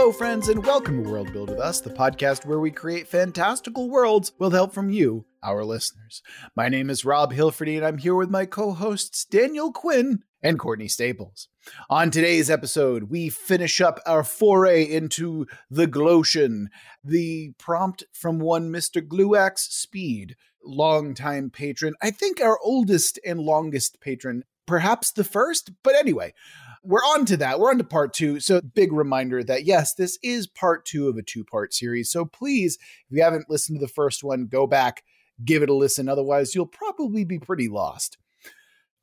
Hello, friends, and welcome to World Build with Us, the podcast where we create fantastical worlds with help from you, our listeners. My name is Rob Hilferty, and I'm here with my co hosts, Daniel Quinn and Courtney Staples. On today's episode, we finish up our foray into the Glotion, the prompt from one Mr. Gluax Speed, longtime patron, I think our oldest and longest patron, perhaps the first, but anyway. We're on to that. We're on to part two. So, big reminder that yes, this is part two of a two part series. So, please, if you haven't listened to the first one, go back, give it a listen. Otherwise, you'll probably be pretty lost.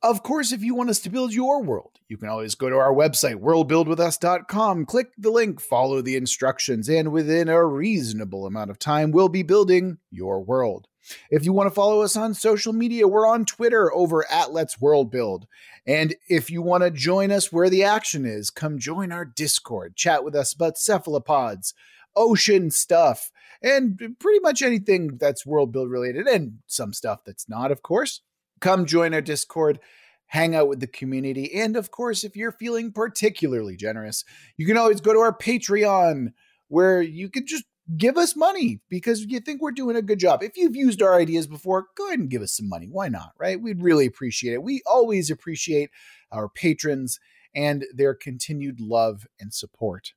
Of course, if you want us to build your world, you can always go to our website, worldbuildwithus.com, click the link, follow the instructions, and within a reasonable amount of time, we'll be building your world. If you want to follow us on social media, we're on Twitter over at Let's World Build. And if you want to join us where the action is, come join our Discord, chat with us about cephalopods, ocean stuff, and pretty much anything that's world build related, and some stuff that's not, of course come join our Discord, hang out with the community. And of course, if you're feeling particularly generous, you can always go to our Patreon where you can just give us money because you think we're doing a good job. If you've used our ideas before, go ahead and give us some money. Why not? Right? We'd really appreciate it. We always appreciate our patrons and their continued love and support.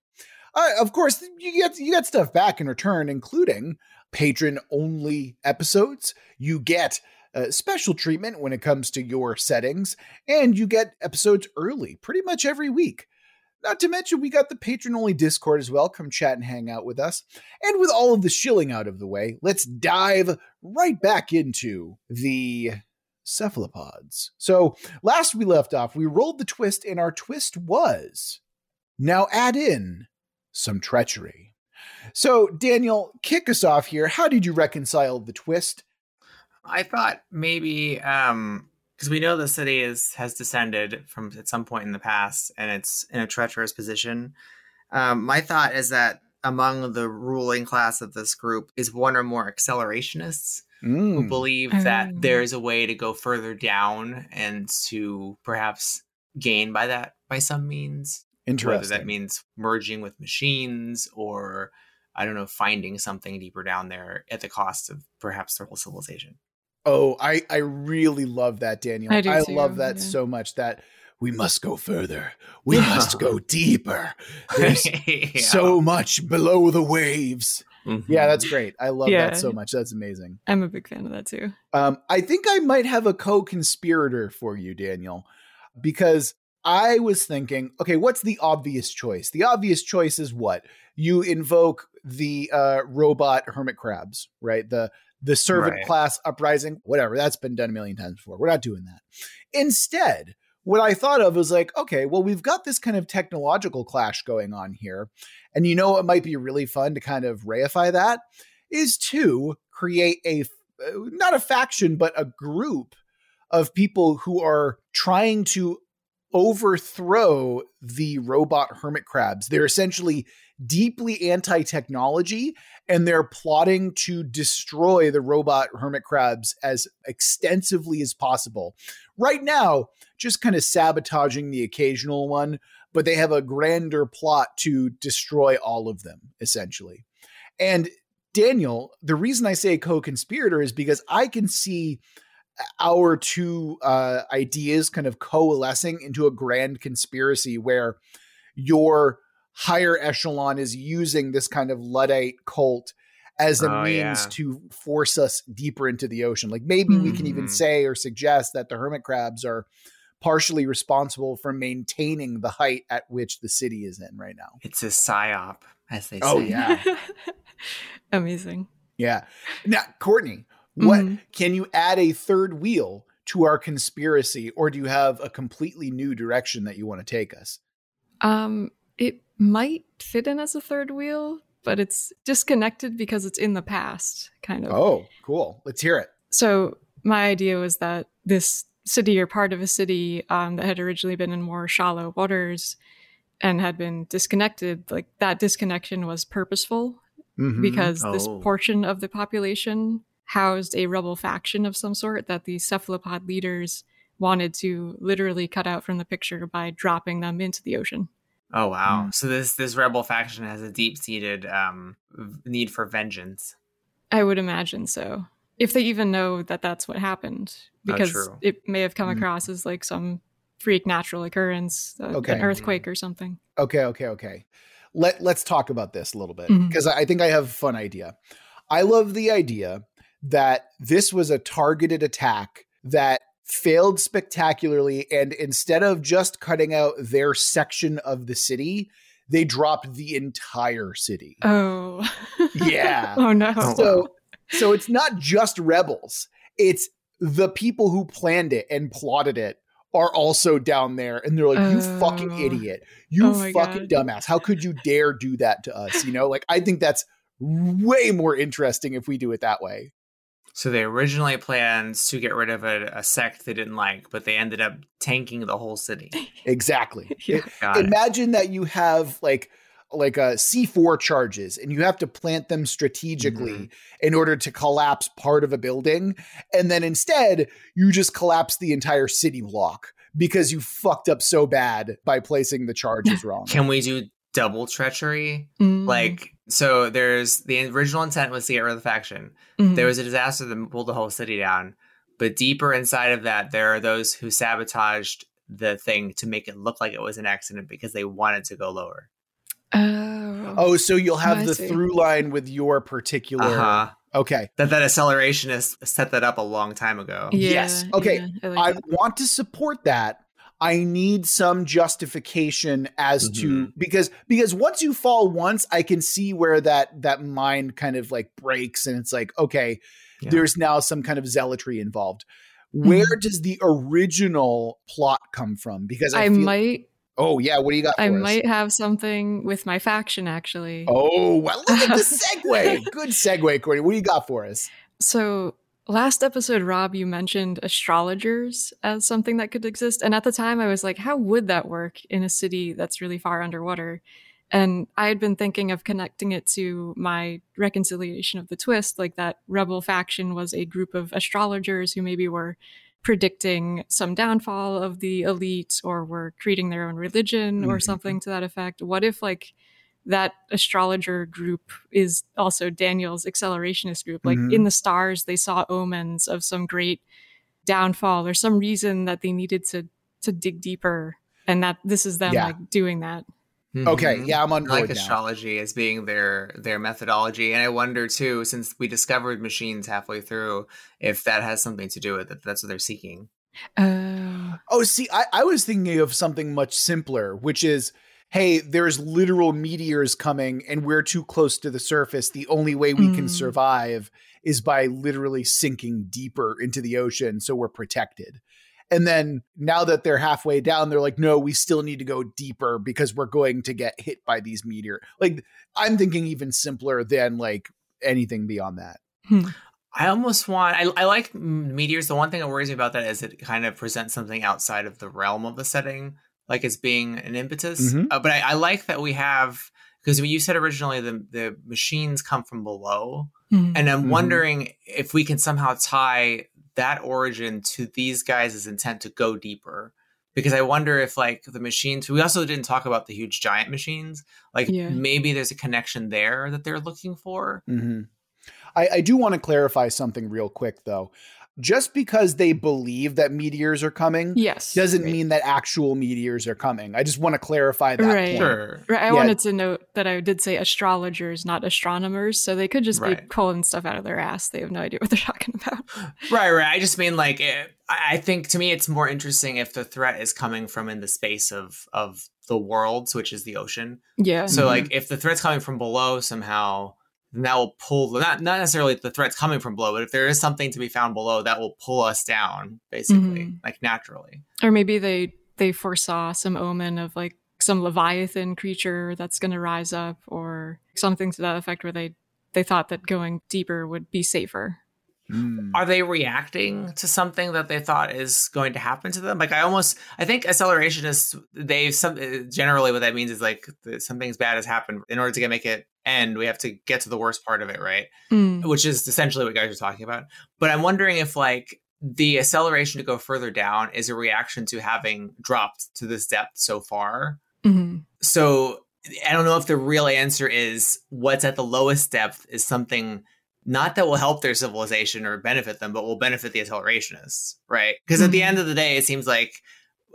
Uh, of course, you get you get stuff back in return, including patron only episodes. You get uh, special treatment when it comes to your settings, and you get episodes early pretty much every week. Not to mention, we got the patron only Discord as well. Come chat and hang out with us. And with all of the shilling out of the way, let's dive right back into the cephalopods. So, last we left off, we rolled the twist, and our twist was now add in some treachery. So, Daniel, kick us off here. How did you reconcile the twist I thought maybe um because we know the city is has descended from at some point in the past and it's in a treacherous position. Um, my thought is that among the ruling class of this group is one or more accelerationists mm. who believe that oh. there's a way to go further down and to perhaps gain by that by some means. Interesting. Whether that means merging with machines or I don't know, finding something deeper down there at the cost of perhaps their whole civilization. Oh, I I really love that, Daniel. I, I love that yeah. so much that we must go further. We must go deeper. There's yeah. so much below the waves. Mm-hmm. Yeah, that's great. I love yeah. that so much. That's amazing. I'm a big fan of that too. Um, I think I might have a co-conspirator for you, Daniel, because I was thinking, okay, what's the obvious choice? The obvious choice is what you invoke the uh, robot hermit crabs, right? The the servant right. class uprising, whatever. That's been done a million times before. We're not doing that. Instead, what I thought of was like, okay, well, we've got this kind of technological clash going on here. And you know, it might be really fun to kind of reify that is to create a, uh, not a faction, but a group of people who are trying to overthrow the robot hermit crabs. They're essentially deeply anti technology and they're plotting to destroy the robot hermit crabs as extensively as possible. Right now, just kind of sabotaging the occasional one, but they have a grander plot to destroy all of them, essentially. And Daniel, the reason I say co conspirator is because I can see our two uh, ideas kind of coalescing into a grand conspiracy where your higher echelon is using this kind of Luddite cult as a oh, means yeah. to force us deeper into the ocean. Like maybe mm-hmm. we can even mm-hmm. say or suggest that the hermit crabs are partially responsible for maintaining the height at which the city is in right now. It's a psyop, as they oh, say. Oh yeah. Amazing. Yeah. Now, Courtney, what mm-hmm. can you add a third wheel to our conspiracy, or do you have a completely new direction that you want to take us? Um, it might fit in as a third wheel, but it's disconnected because it's in the past, kind of. Oh, cool. Let's hear it. So, my idea was that this city or part of a city um, that had originally been in more shallow waters and had been disconnected, like that disconnection was purposeful mm-hmm. because oh. this portion of the population housed a rebel faction of some sort that the cephalopod leaders wanted to literally cut out from the picture by dropping them into the ocean. Oh wow! Mm. So this this rebel faction has a deep seated um, need for vengeance. I would imagine so. If they even know that that's what happened, because true. it may have come Mhm. across as like some freak natural occurrence, uh, Okay. an earthquake or something. Okay, okay, okay. Let let's talk about this a little bit because I think I have a fun idea. I love the idea that this was a targeted attack that failed spectacularly and instead of just cutting out their section of the city, they dropped the entire city. Oh, Yeah. oh no. Oh, so so it's not just rebels. It's the people who planned it and plotted it are also down there and they're like you fucking Oh. idiot. You Oh fucking God. dumbass. How could you dare do that to us? You know, like I think that's way more interesting if we do it that way. So they originally planned to get rid of a, a sect they didn't like, but they ended up tanking the whole city. Exactly. Yeah. It. Imagine that you have like like a C4 charges and you have to plant them strategically Mm-hmm. in order to collapse part of a building and then instead you just collapse the entire city block because you fucked up so bad by placing the charges wrong. Can we do double treachery? Mm, Like, so there's the original intent was to get rid of the faction. mm. There was a disaster that pulled the whole city down. But deeper inside of that, there are those who sabotaged the thing to make it look like it was an accident because they wanted to go lower. Oh. Oh, so you'll have I the see. through line with your particular Uh huh. Okay. That that accelerationist set that up a long time ago. Yeah, yes. Okay, yeah, I like I want to support that. I need some justification as to Mhm. because because once you fall once, I can see where that that mind kind of like breaks and it's like, okay, Yeah. there's now some kind of zealotry involved. Where does the original plot come from? Because I, I feel, might Oh yeah, what do you got for I us? might have something with my faction actually. Oh, well, look at the segue. Good segue, Courtney. What do you got for us? So last episode, Rob, you mentioned astrologers as something that could exist. And at the time I was like, how would that work in a city that's really far underwater? And I had been thinking of connecting it to my reconciliation of the twist, like that rebel faction was a group of astrologers who maybe were predicting some downfall of the elite or were creating their own religion or Mhm. something to that effect. What if like that astrologer group is also Daniel's accelerationist group? Like Mhm. in the stars, they saw omens of some great downfall or some reason that they needed to to dig deeper, and that this is them Yeah. like doing that. Okay, Mhm. yeah, I'm on board like now. astrology as being their their methodology, and I wonder too, since we discovered machines halfway through, if that has something to do with it. That's what they're seeking. Oh, Oh, see, I, I was thinking of something much simpler, which is hey, there's literal meteors coming and we're too close to the surface. The only way we can Mm. survive is by literally sinking deeper into the ocean so we're protected. And then now that they're halfway down, they're like, no, we still need to go deeper because we're going to get hit by these meteor. Like, I'm thinking even simpler than like anything beyond that. I almost want. I, I like meteors. The one thing that worries me about that is it kind of presents something outside of the realm of the setting, like as being an impetus. Mhm. Uh, but I, I like that we have because you said originally the the machines come from below, Hmm. and I'm Mhm. wondering if we can somehow tie that origin to these guys' intent to go deeper. Because I wonder if like the machines. We also didn't talk about the huge giant machines. Like Yeah. maybe there's a connection there that they're looking for. hmm I, I do want to clarify something real quick, though. Just because they believe that meteors are coming yes, doesn't right. mean that actual meteors are coming. I just want to clarify that Right. point. Sure. Right, I Yeah. wanted to note that I did say astrologers, not astronomers, so they could just be pulling stuff out of their ass. They have no idea what they're talking about. Right, right. I just mean like eh, I I think to me it's more interesting if the threat is coming from in the space of of the worlds, which is the ocean. Yeah. So Mhm. like if the threat's coming from below somehow, then that will pull not not necessarily the threat's coming from below, but if there is something to be found below, that will pull us down basically, Mhm. like naturally. or maybe they they foresaw some omen of like some leviathan creature that's going to rise up or something to that effect where they they thought that going deeper would be safer Mm. Are they reacting to something that they thought is going to happen to them? Like I almost, I think accelerationists, they some generally what that means is like the- something's bad has happened. In order to get make it end, we have to get to the worst part of it, right? Mm. Which is essentially what guys are talking about. But I'm wondering if like the acceleration to go further down is a reaction to having dropped to this depth so far. hmm So I don't know if the real answer is what's at the lowest depth is something not that will help their civilization or benefit them, but will benefit the accelerationists, right? Because at the end mm-hmm. of the day, it seems like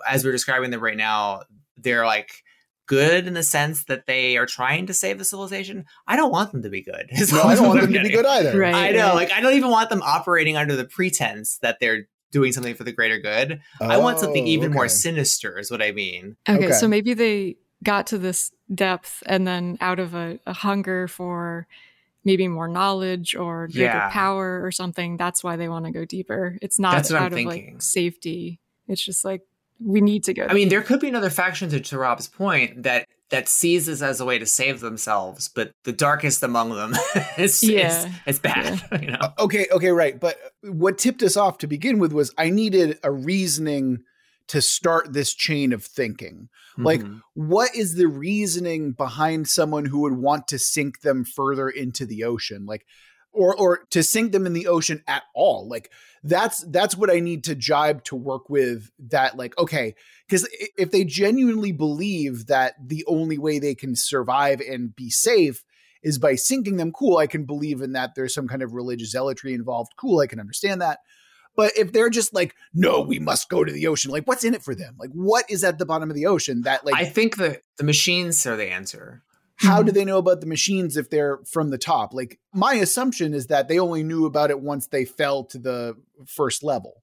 as we're describing them right now, they're like good in the sense that they are trying to save the civilization. I don't want them to be good. No, I don't want I'm them to be good either. Right. I know, like I don't even want them operating under the pretense that they're doing something for the greater good. I want something Oh, even more sinister, is what I mean. Okay, Okay. so maybe they got to this depth and then out of a, a hunger for maybe more knowledge or greater Yeah. power or something, that's why they want to go deeper. It's not That's I'm out of thinking. like safety. It's just like we need to go. I mean, there could be another faction to, to Rob's point that that sees this as a way to save themselves, but the darkest among them is, Yeah. is, is bad. You know, Okay, okay, right. But what tipped us off to begin with was I needed a reasoning to start this chain of thinking. Like, Mhm. what is the reasoning behind someone who would want to sink them further into the ocean? Like, or or to sink them in the ocean at all. Like that's that's what I need to jibe to work with that like okay, because if they genuinely believe that the only way they can survive and be safe is by sinking them, cool, I can believe in that there's some kind of religious zealotry involved. Cool, I can understand that. But if they're just like, no, we must go to the ocean, like what's in it for them? Like what is at the bottom of the ocean that like I think the the machines are the answer. how do they know about the machines if they're from the top? Like my assumption is that they only knew about it once they fell to the first level.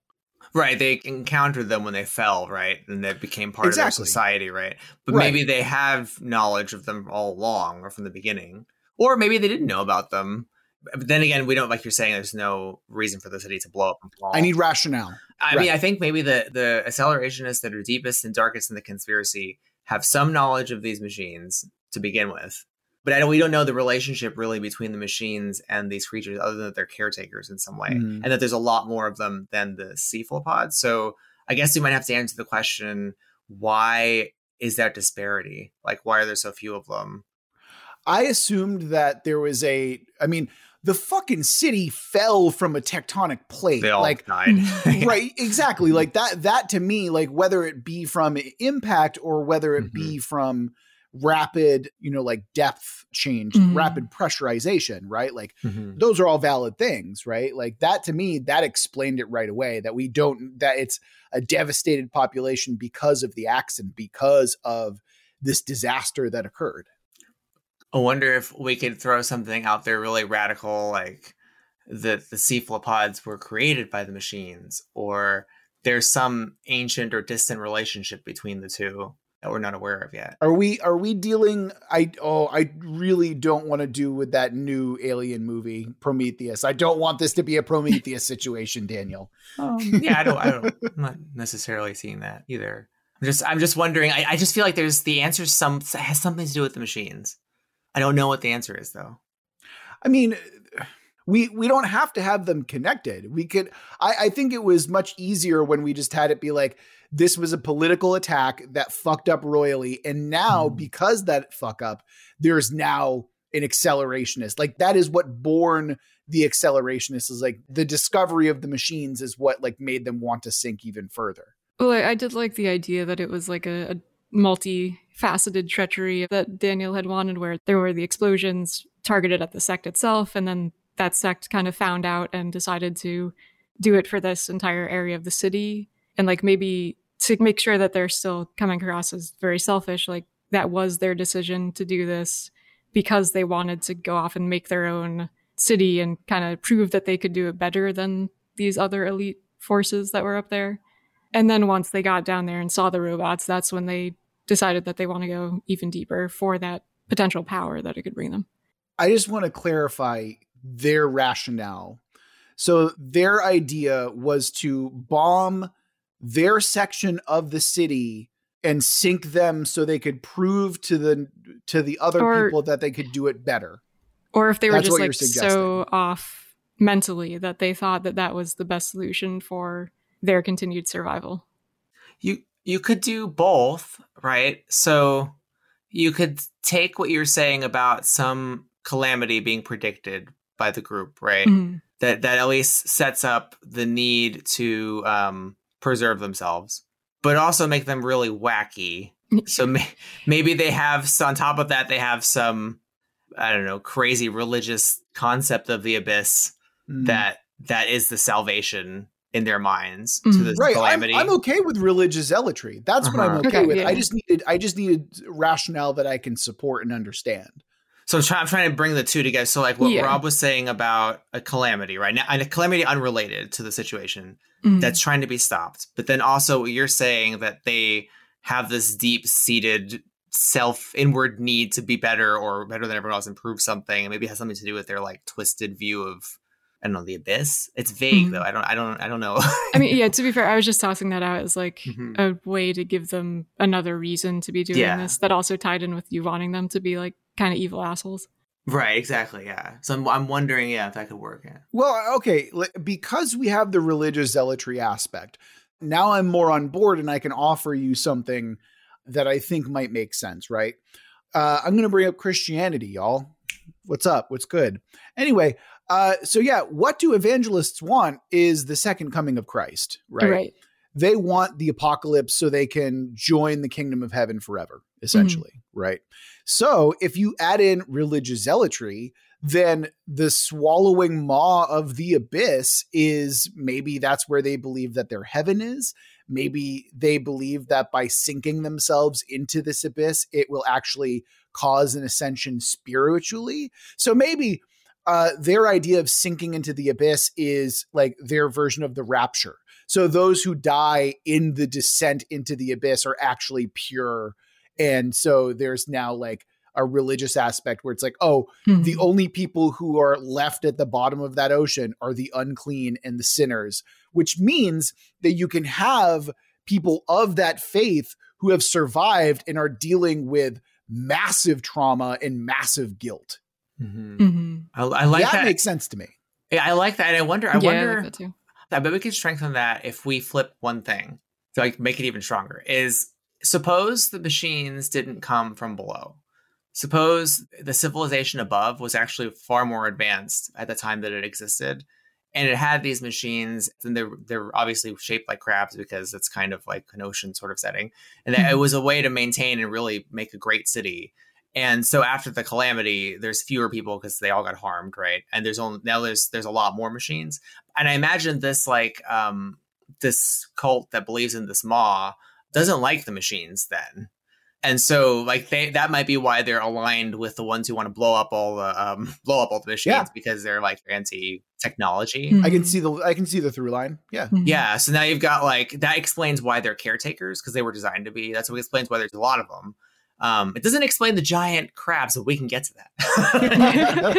Right, they encountered them when they fell, right, and they became part of their society, right. But Right. maybe they have knowledge of them all along, or from the beginning, or maybe they didn't know about them. But then again, we don't like you're saying. There's no reason for the city to blow up. I need rationale. I Right. mean, I think maybe the the accelerationists that are deepest and darkest in the conspiracy have some knowledge of these machines to begin with, but I don't, we don't know the relationship really between the machines and these creatures, other than that they're caretakers in some way, Mhm. and that there's a lot more of them than the cephalopods. So I guess we might have to answer the question: Why is that disparity? Like, why are there so few of them? I assumed that there was a I mean, the fucking city fell from a tectonic plate. They all like died, right exactly like that that to me like whether it be from impact or whether it be from rapid you know like depth change Mhm. rapid pressurization right like Mhm. those are all valid things right like that to me that explained it right away that we don't that it's a devastated population because of the accident because of this disaster that occurred I wonder if we could throw something out there really radical, like that the cephalopods were created by the machines, or there's some ancient or distant relationship between the two that we're not aware of yet. are we are we dealing i oh i really don't want to do with that new alien movie prometheus i don't want this to be a prometheus situation daniel Um, yeah, I don't, I don't, I'm not necessarily seeing that either. I'm just, I'm just wondering. I, I just feel like there's the answer. Some has something to do with the machines. I don't know what the answer is though. I mean, we we don't have to have them connected. We could. I, I think it was much easier when we just had it be like this was a political attack that fucked up royally, and now Mhm. because that fuck up, there's now an accelerationist. Like that is what born the accelerationist is like the discovery of the machines is what like made them want to sink even further. Well, I, I did like the idea that it was like a, a multi-faceted treachery that Daniel had wanted, where there were the explosions targeted at the sect itself, and then that sect kind of found out and decided to do it for this entire area of the city, and like maybe to make sure that they're still coming across as very selfish, like that was their decision to do this because they wanted to go off and make their own city and kind of prove that they could do it better than these other elite forces that were up there. And then once they got down there and saw the robots, that's when they decided that they want to go even deeper for that potential power that it could bring them. I just want to clarify their rationale. So their idea was to bomb their section of the city and sink them so they could prove to the to the other Or- people that they could do it better. Or if they were That's just like so off mentally that they thought that that was the best solution for their continued survival. You you could do both, right? So you could take what you're saying about some calamity being predicted by the group, right? Mhm. That that at least sets up the need to um, preserve themselves, but also make them really wacky so may- maybe they have on top of that they have some I don't know crazy religious concept of the abyss Mm. that that is the salvation in their minds to Mhm. this right I'm. I'm okay with religious zealotry that's what i'm Uh-huh. okay, Okay, with yeah. i just needed i just needed rationale that i can support and understand So I'm, try- I'm trying to bring the two together. So like what Yeah. Rob was saying about a calamity, right? Now, and a calamity unrelated to the situation Mhm. that's trying to be stopped. But then also you're saying that they have this deep seated self inward need to be better or better than everyone else, improve something, and maybe has something to do with their like twisted view of I don't know the abyss. It's vague Mhm. though. I don't. I don't. I don't know. I mean, yeah, to be fair, I was just tossing that out as like Mhm. a way to give them another reason to be doing Yeah. this that also tied in with you wanting them to be like kind of evil assholes. right. Exactly. Yeah. So I'm. I'm wondering. Yeah, if that could work. Yeah. Well, okay, because we have the religious zealotry aspect, now I'm more on board and I can offer you something that I think might make sense, right? Uh, I'm going to bring up Christianity, y'all. What's up? What's good? Anyway, uh, so yeah, what do evangelists want is the second coming of Christ, right? Right. They want the apocalypse so they can join the kingdom of heaven forever, essentially, right? So if you add in religious zealotry, then the swallowing maw of the abyss is maybe that's where they believe that their heaven is. Maybe they believe that by sinking themselves into this abyss, it will actually cause an ascension spiritually. So maybe uh, their idea of sinking into the abyss is like their version of the rapture. So those who die in the descent into the abyss are actually pure. And so there's now like a religious aspect where it's like, oh, Mhm. the only people who are left at the bottom of that ocean are the unclean and the sinners, which means that you can have people of that faith who have survived and are dealing with massive trauma and massive guilt. Mhm. Mhm. I, I like that, that. makes sense to me. yeah, I like that. And I wonder. I yeah, I wonder. like that too. I bet we can strengthen that if we flip one thing to like make it even stronger. Is suppose the machines didn't come from below. Suppose the civilization above was actually far more advanced at the time that it existed, and it had these machines, and they're they're obviously shaped like crabs because it's kind of like an ocean sort of setting, and that it was a way to maintain and really make a great city. And so after the calamity, there's fewer people because they all got harmed, right? And there's only now there's there's a lot more machines and I imagine this like um this cult that believes in this maw doesn't like the machines then. And so like they that might be why they're aligned with the ones who want to blow up all the um blow up all the machines Yeah. because they're like anti technology. I can see the I can see the through line. Yeah. Mhm. Yeah, so now you've got like that explains why they're caretakers because they were designed to be. That's what explains why there's a lot of them. Um, it doesn't explain the giant crabs, but we can get to that.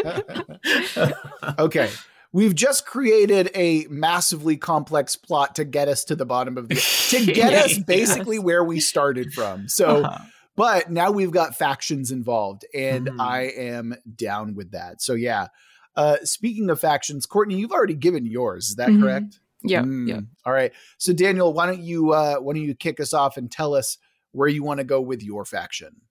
okay. We've just created a massively complex plot to get us to the bottom of the to get us basically Yes. where we started from. So Uh-huh. but now we've got factions involved and Mhm. i am down with that so yeah uh speaking of factions courtney you've already given yours is that Mhm. correct Yeah, Mm. yeah. all right so daniel why don't you uh why don't you kick us off and tell us where you want to go with your faction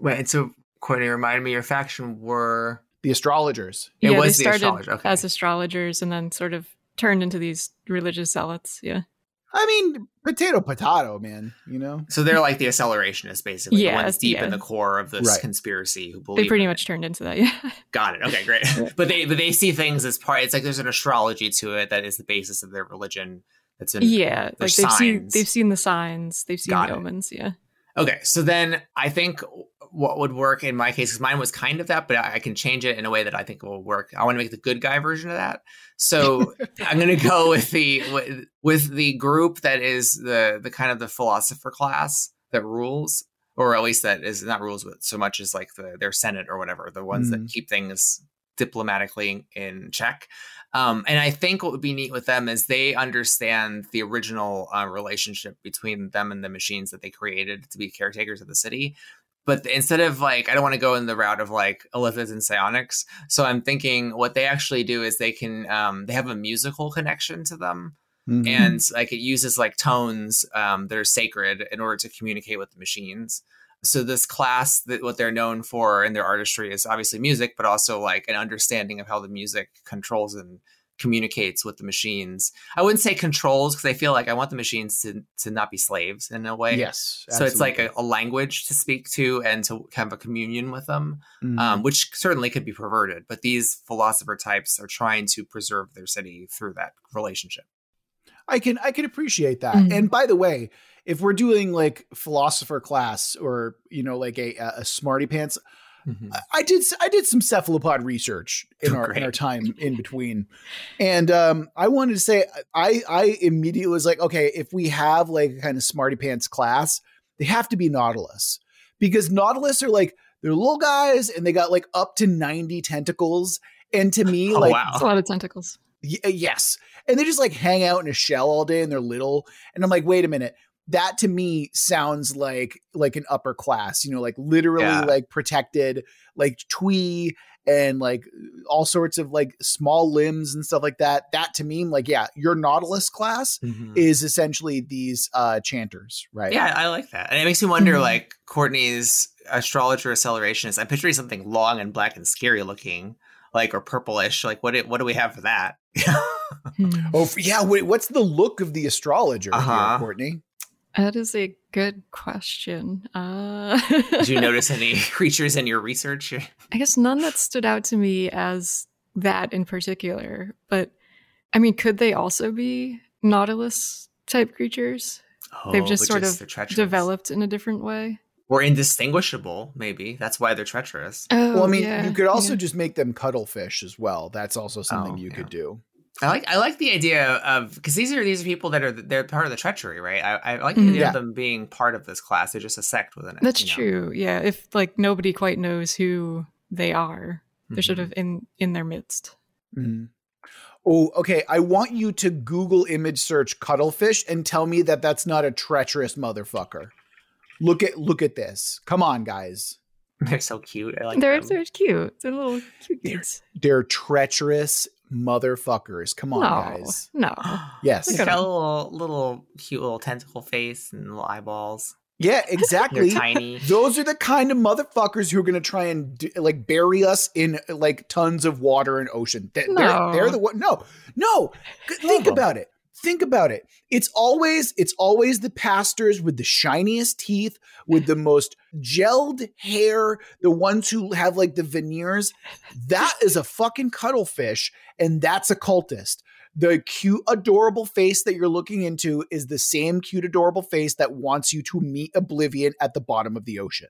Wait, and so Courtney, remind me, your faction were the astrologers It yeah, was they the started astrologer, okay. as astrologers and then sort of turned into these religious zealots. Yeah. i mean potato potato man you know so they're like the accelerationists, basically. Yeah, the ones deep in the core of this Right. conspiracy who believe They pretty much it. turned into that. Yeah. got it. Okay, great. but they but they see things as part. It's like there's an astrology to it that is the basis of their religion. That's in yeah. Like they've seen they've seen the signs, they've seen Got the it. omens. Yeah. Okay, so then I think what would work in my case, because mine was kind of that, but I I can change it in a way that I think will work. I want to make the good guy version of that. So I'm going to go with the with, with the group that is the the kind of the philosopher class that rules, or at least that is not rules with so much as like the their senate or whatever, the ones that Mm. keep things diplomatically in check. Um, and I think what would be neat with them is they understand the original uh, relationship between them and the machines that they created to be caretakers of the city. But instead of like, I don't want to go in the route of like Illithid and psionics. So I'm thinking what they actually do is they can, um, they have a musical connection to them Mhm. and like it uses like tones um, that are sacred in order to communicate with the machines. So this class, that what they're known for in their artistry is obviously music, but also like an understanding of how the music controls and communicates with the machines. I wouldn't say controls because I feel like I want the machines to to not be slaves in a way. Yes. So it's like a, a language to speak to and to have a communion with them, Mhm. um, which certainly could be perverted. But these philosopher types are trying to preserve their city through that relationship. I can I can appreciate that. Mhm. And by the way, if we're doing like philosopher class or you know like a a smarty pants, I- I did s- I did some cephalopod research in our in our time in between, and um, I wanted to say I I immediately was like, okay, if we have like a kind of smarty pants class, they have to be Nautilus because Nautilus are like they're little guys and they got like up to ninety tentacles, and to me Oh, like wow. A lot of tentacles. Y- uh, yes. And they just like hang out in a shell all day and they're little. And I'm like, wait a minute. That to me sounds like like an upper class, you know, like literally Yeah. like protected, like twee and like all sorts of like small limbs and stuff like that. That to me, like, yeah, your Nautilus class Mhm. is essentially these uh chanters, right? Yeah, I like that. And it makes me wonder, Mhm. like Courtney's astrologer accelerationist. I'm picturing something long and black and scary looking, like or purplish. Like what? do- What do we have for that? Hmm. Oh, yeah. Wait, what's the look of the astrologer Uh-huh. here, Courtney? That is a good question. Uh, Did you notice any creatures in your research? I guess none that stood out to me as that in particular. But I mean, could they also be Nautilus type creatures They've just but sort of developed in a different way? or indistinguishable. Maybe that's why they're treacherous. Oh, well, I mean, yeah, you could also yeah. just make them cuttlefish as well. That's also something Oh, you yeah. could do. I like I like the idea of because these are these are people that are they're part of the treachery, right? I, I like the Mhm. idea Yeah. of them being part of this class. They're just a sect within it. That's you know? true. Yeah, if like nobody quite knows who they are, they're sort Mhm. of in in their midst. Mhm. Oh, okay. I want you to Google image search cuttlefish and tell me that that's not a treacherous motherfucker. Look at look at this. Come on, guys. They're so cute. I like they're them. they're so cute. They're little cute They're- kids. They're treacherous motherfuckers. Come on, no, guys. no. Yes. They Look got a 'em. little, little cute little tentacle face and little eyeballs. Yeah, exactly. tiny. Those are the kind of motherfuckers who are going to try and do, like bury us in like tons of water and ocean. They- They're, No. they're the one. No, no. Think about it. Think about it. It's always it's always the pastors with the shiniest teeth, with the most gelled hair, the ones who have like the veneers. That is a fucking cuttlefish, and that's a cultist. The cute, adorable face that you're looking into is the same cute, adorable face that wants you to meet Oblivion at the bottom of the ocean.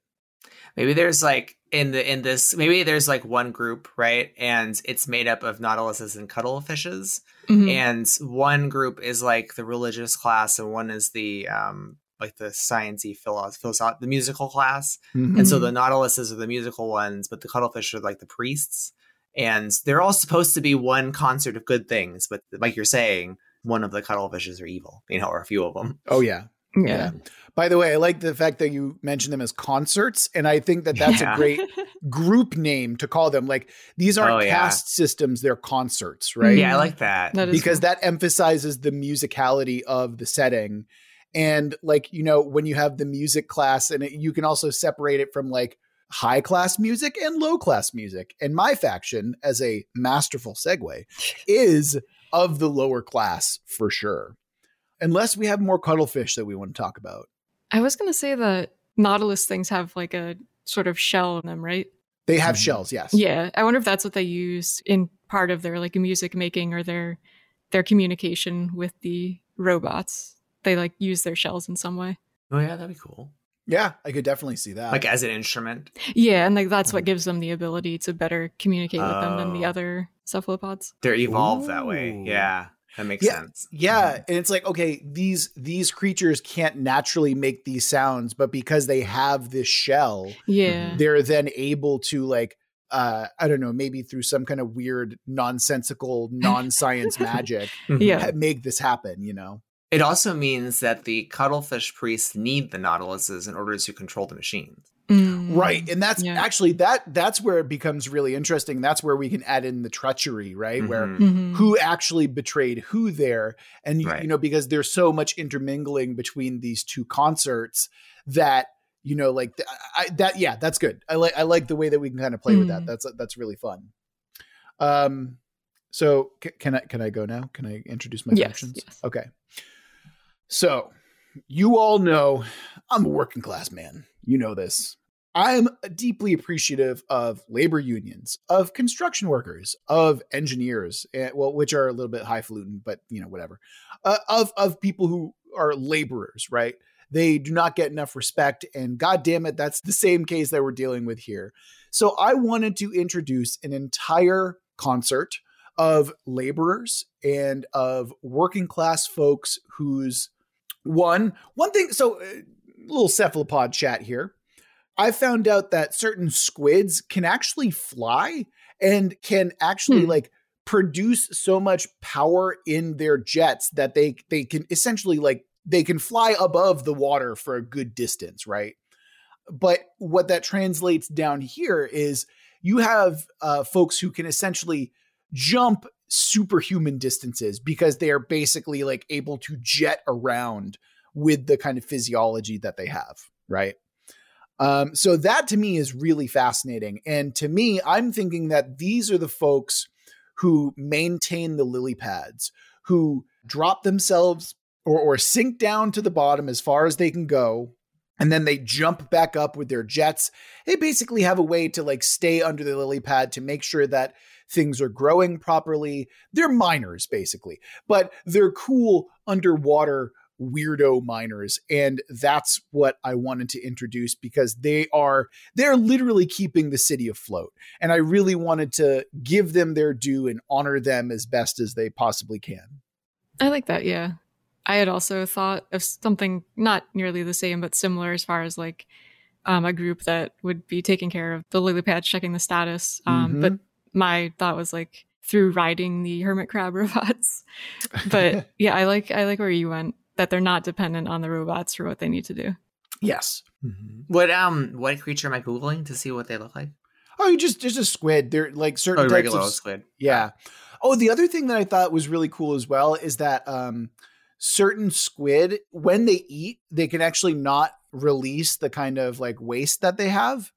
Maybe there's like in the in this maybe there's like one group, right? And it's made up of nautiluses and cuttlefishes. Mhm. And one group is like the religious class, and one is the um like the sciencey philosoph philosoph- the musical class. Mhm. And so Mhm. the nautiluses are the musical ones, but the cuttlefish are like the priests. And they're all supposed to be one concert of good things, but like you're saying, one of the cuttlefishes are evil, you know, or a few of them. Oh yeah. Yeah. By the way, I like the fact that you mentioned them as concerts, and I think that that's Yeah. a great group name to call them. Like these aren't Oh, yeah. caste systems; they're concerts, right? Mm. Yeah, I like that. That is because cool. that emphasizes the musicality of the setting. And like you know, when you have the music class, and it, you can also separate it from like high class music and low class music. And my faction, as a masterful segue, is of the lower class for sure. Unless we have more cuttlefish that we want to talk about. I was gonna say that Nautilus things have like a sort of shell in them, right? They have Mhm. shells, yes. Yeah. I wonder if that's what they use in part of their like music making or their their communication with the robots. They like use their shells in some way. Oh yeah, that'd be cool. Yeah, I could definitely see that. Like as an instrument. Yeah, and like that's what Mhm. gives them the ability to better communicate with them than the Oh. other cephalopods. They're evolved that way. Yeah. That makes Yeah. sense. yeah, Mhm. and it's like okay, these these creatures can't naturally make these sounds, but because they have this shell, Yeah. they're then able to like uh I don't know, maybe through some kind of weird nonsensical non-science magic Mhm. Yeah. make this happen, you know. It also means that the cuttlefish priests need the nautiluses in order to control the machines. Mm. Right. And that's Yeah. actually that that's where it becomes really interesting. That's where we can add in the treachery, right? Where Mhm. Mhm. who actually betrayed who there and you, Right. you know because there's so much intermingling between these two concerts that you know like th- I, that yeah that's good i like i like the way that we can kind of play with that Mhm. that's that's really fun um So c- can I can I go now? Can I introduce my Yes, factions? yes. Okay. So you all know I'm a working class man. You know this. I'm deeply appreciative of labor unions, of construction workers, of engineers, eh, well, which are a little bit highfalutin, but you know, whatever. Uh, of of people who are laborers, right? They do not get enough respect, and god damn it, that's the same case that we're dealing with here. So I wanted to introduce an entire concert of laborers and of working class folks whose one one thing so uh, little cephalopod chat here i found out that certain squids can actually fly and can actually Hmm. like produce so much power in their jets that they they can essentially like they can fly above the water for a good distance right but what that translates down here is you have uh, folks who can essentially jump superhuman distances because they are basically like able to jet around with the kind of physiology that they have, right? Um, so that to me is really fascinating. And to me, I'm thinking that these are the folks who maintain the lily pads, who drop themselves or, or sink down to the bottom as far as they can go. And then they jump back up with their jets. They basically have a way to like stay under the lily pad to make sure that things are growing properly. They're miners, basically, but they're cool underwater weirdo miners and that's what i wanted to introduce because they are they're literally keeping the city afloat and i really wanted to give them their due and honor them as best as they possibly can I like that. Yeah. I had also thought of something not nearly the same, but similar as far as like um, a group that would be taking care of the lily pads, checking the status. Um, Mhm. But my thought was like through riding the hermit crab robots. But yeah, I like I like where you went that they're not dependent on the robots for what they need to do. yes What um what creature am I googling to see what they look like? oh you just just a squid they're like certain Oh, types regular of squid. Yeah. Oh, the other thing that I thought was really cool as well is that um, certain squid, when they eat, they can actually not release the kind of like waste that they have.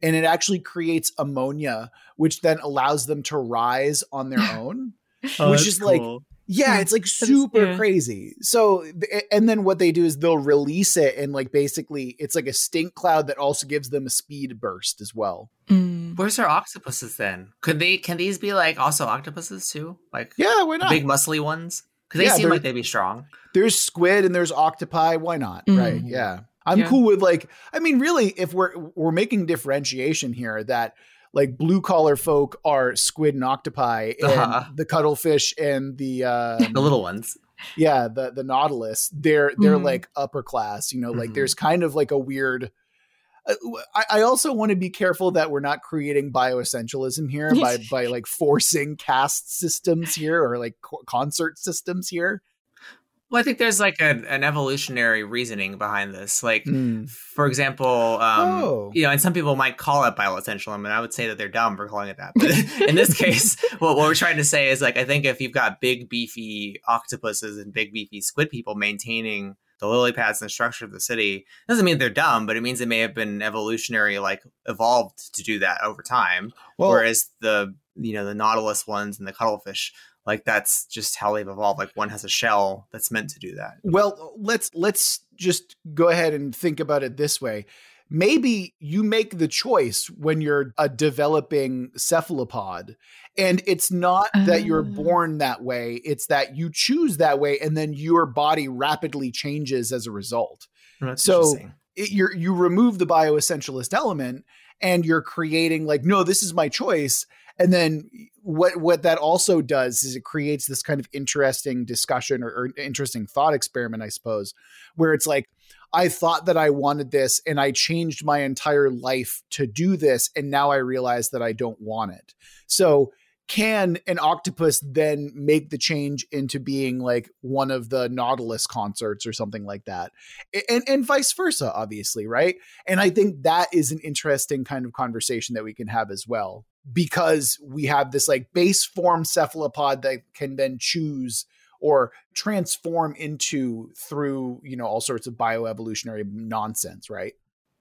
And it actually creates ammonia, which then allows them to rise on their own. Oh, Which is like- Yeah, Hmm, it's like super yeah. crazy. So, and then what they do is they'll release it, and like basically, it's like a stink cloud that also gives them a speed burst as well. Mm. Where's our octopuses then? Could they? Can these be like also octopuses too? Like Yeah, why the not? big muscly ones? Because they Yeah, seem like they'd be strong. there's squid and there's octopi why not Mhm. right yeah i'm Yeah. cool with like i mean really if we're we're making differentiation here that like blue collar folk are squid and octopi and Uh-huh. the cuttlefish and the uh The little ones. yeah the the nautilus they're they're Mhm. like upper class you know like Mhm. there's kind of like a weird uh, I, I also want to be careful that we're not creating bioessentialism here by by like forcing caste systems here or like concert systems here. Well, I think there's like a, an evolutionary reasoning behind this. Like, Mm. for example, um, Oh. you know, and some people might call it bioessentialism, and I would say that they're dumb for calling it that. But in this case, what, what we're trying to say is like, I think if you've got big, beefy octopuses and big, beefy squid people maintaining the lily pads and the structure of the city, doesn't mean they're dumb, but it means it may have been evolutionary, like evolved to do that over time. Well, Whereas the, you know, the nautilus ones and the cuttlefish, like that's just how they've evolved. Like one has a shell that's meant to do that. Well, let's let's just go ahead and think about it this way. Maybe you make the choice when you're a developing cephalopod, and it's not that you're Ah. born that way, it's that you choose that way, and then your body rapidly changes as a result. That's So- It, you're, you remove the bioessentialist element, and you're creating like, no, this is my choice. And then what what that also does is it creates this kind of interesting discussion or, or interesting thought experiment, I suppose, where it's like, I thought that I wanted this and I changed my entire life to do this. And now I realize that I don't want it. So can an octopus then make the change into being like one of the Nautilus concerts or something like that? And, and vice versa, obviously, right? And I think that is an interesting kind of conversation that we can have as well because we have this like base form cephalopod that can then choose or transform into through you know all sorts of bioevolutionary nonsense right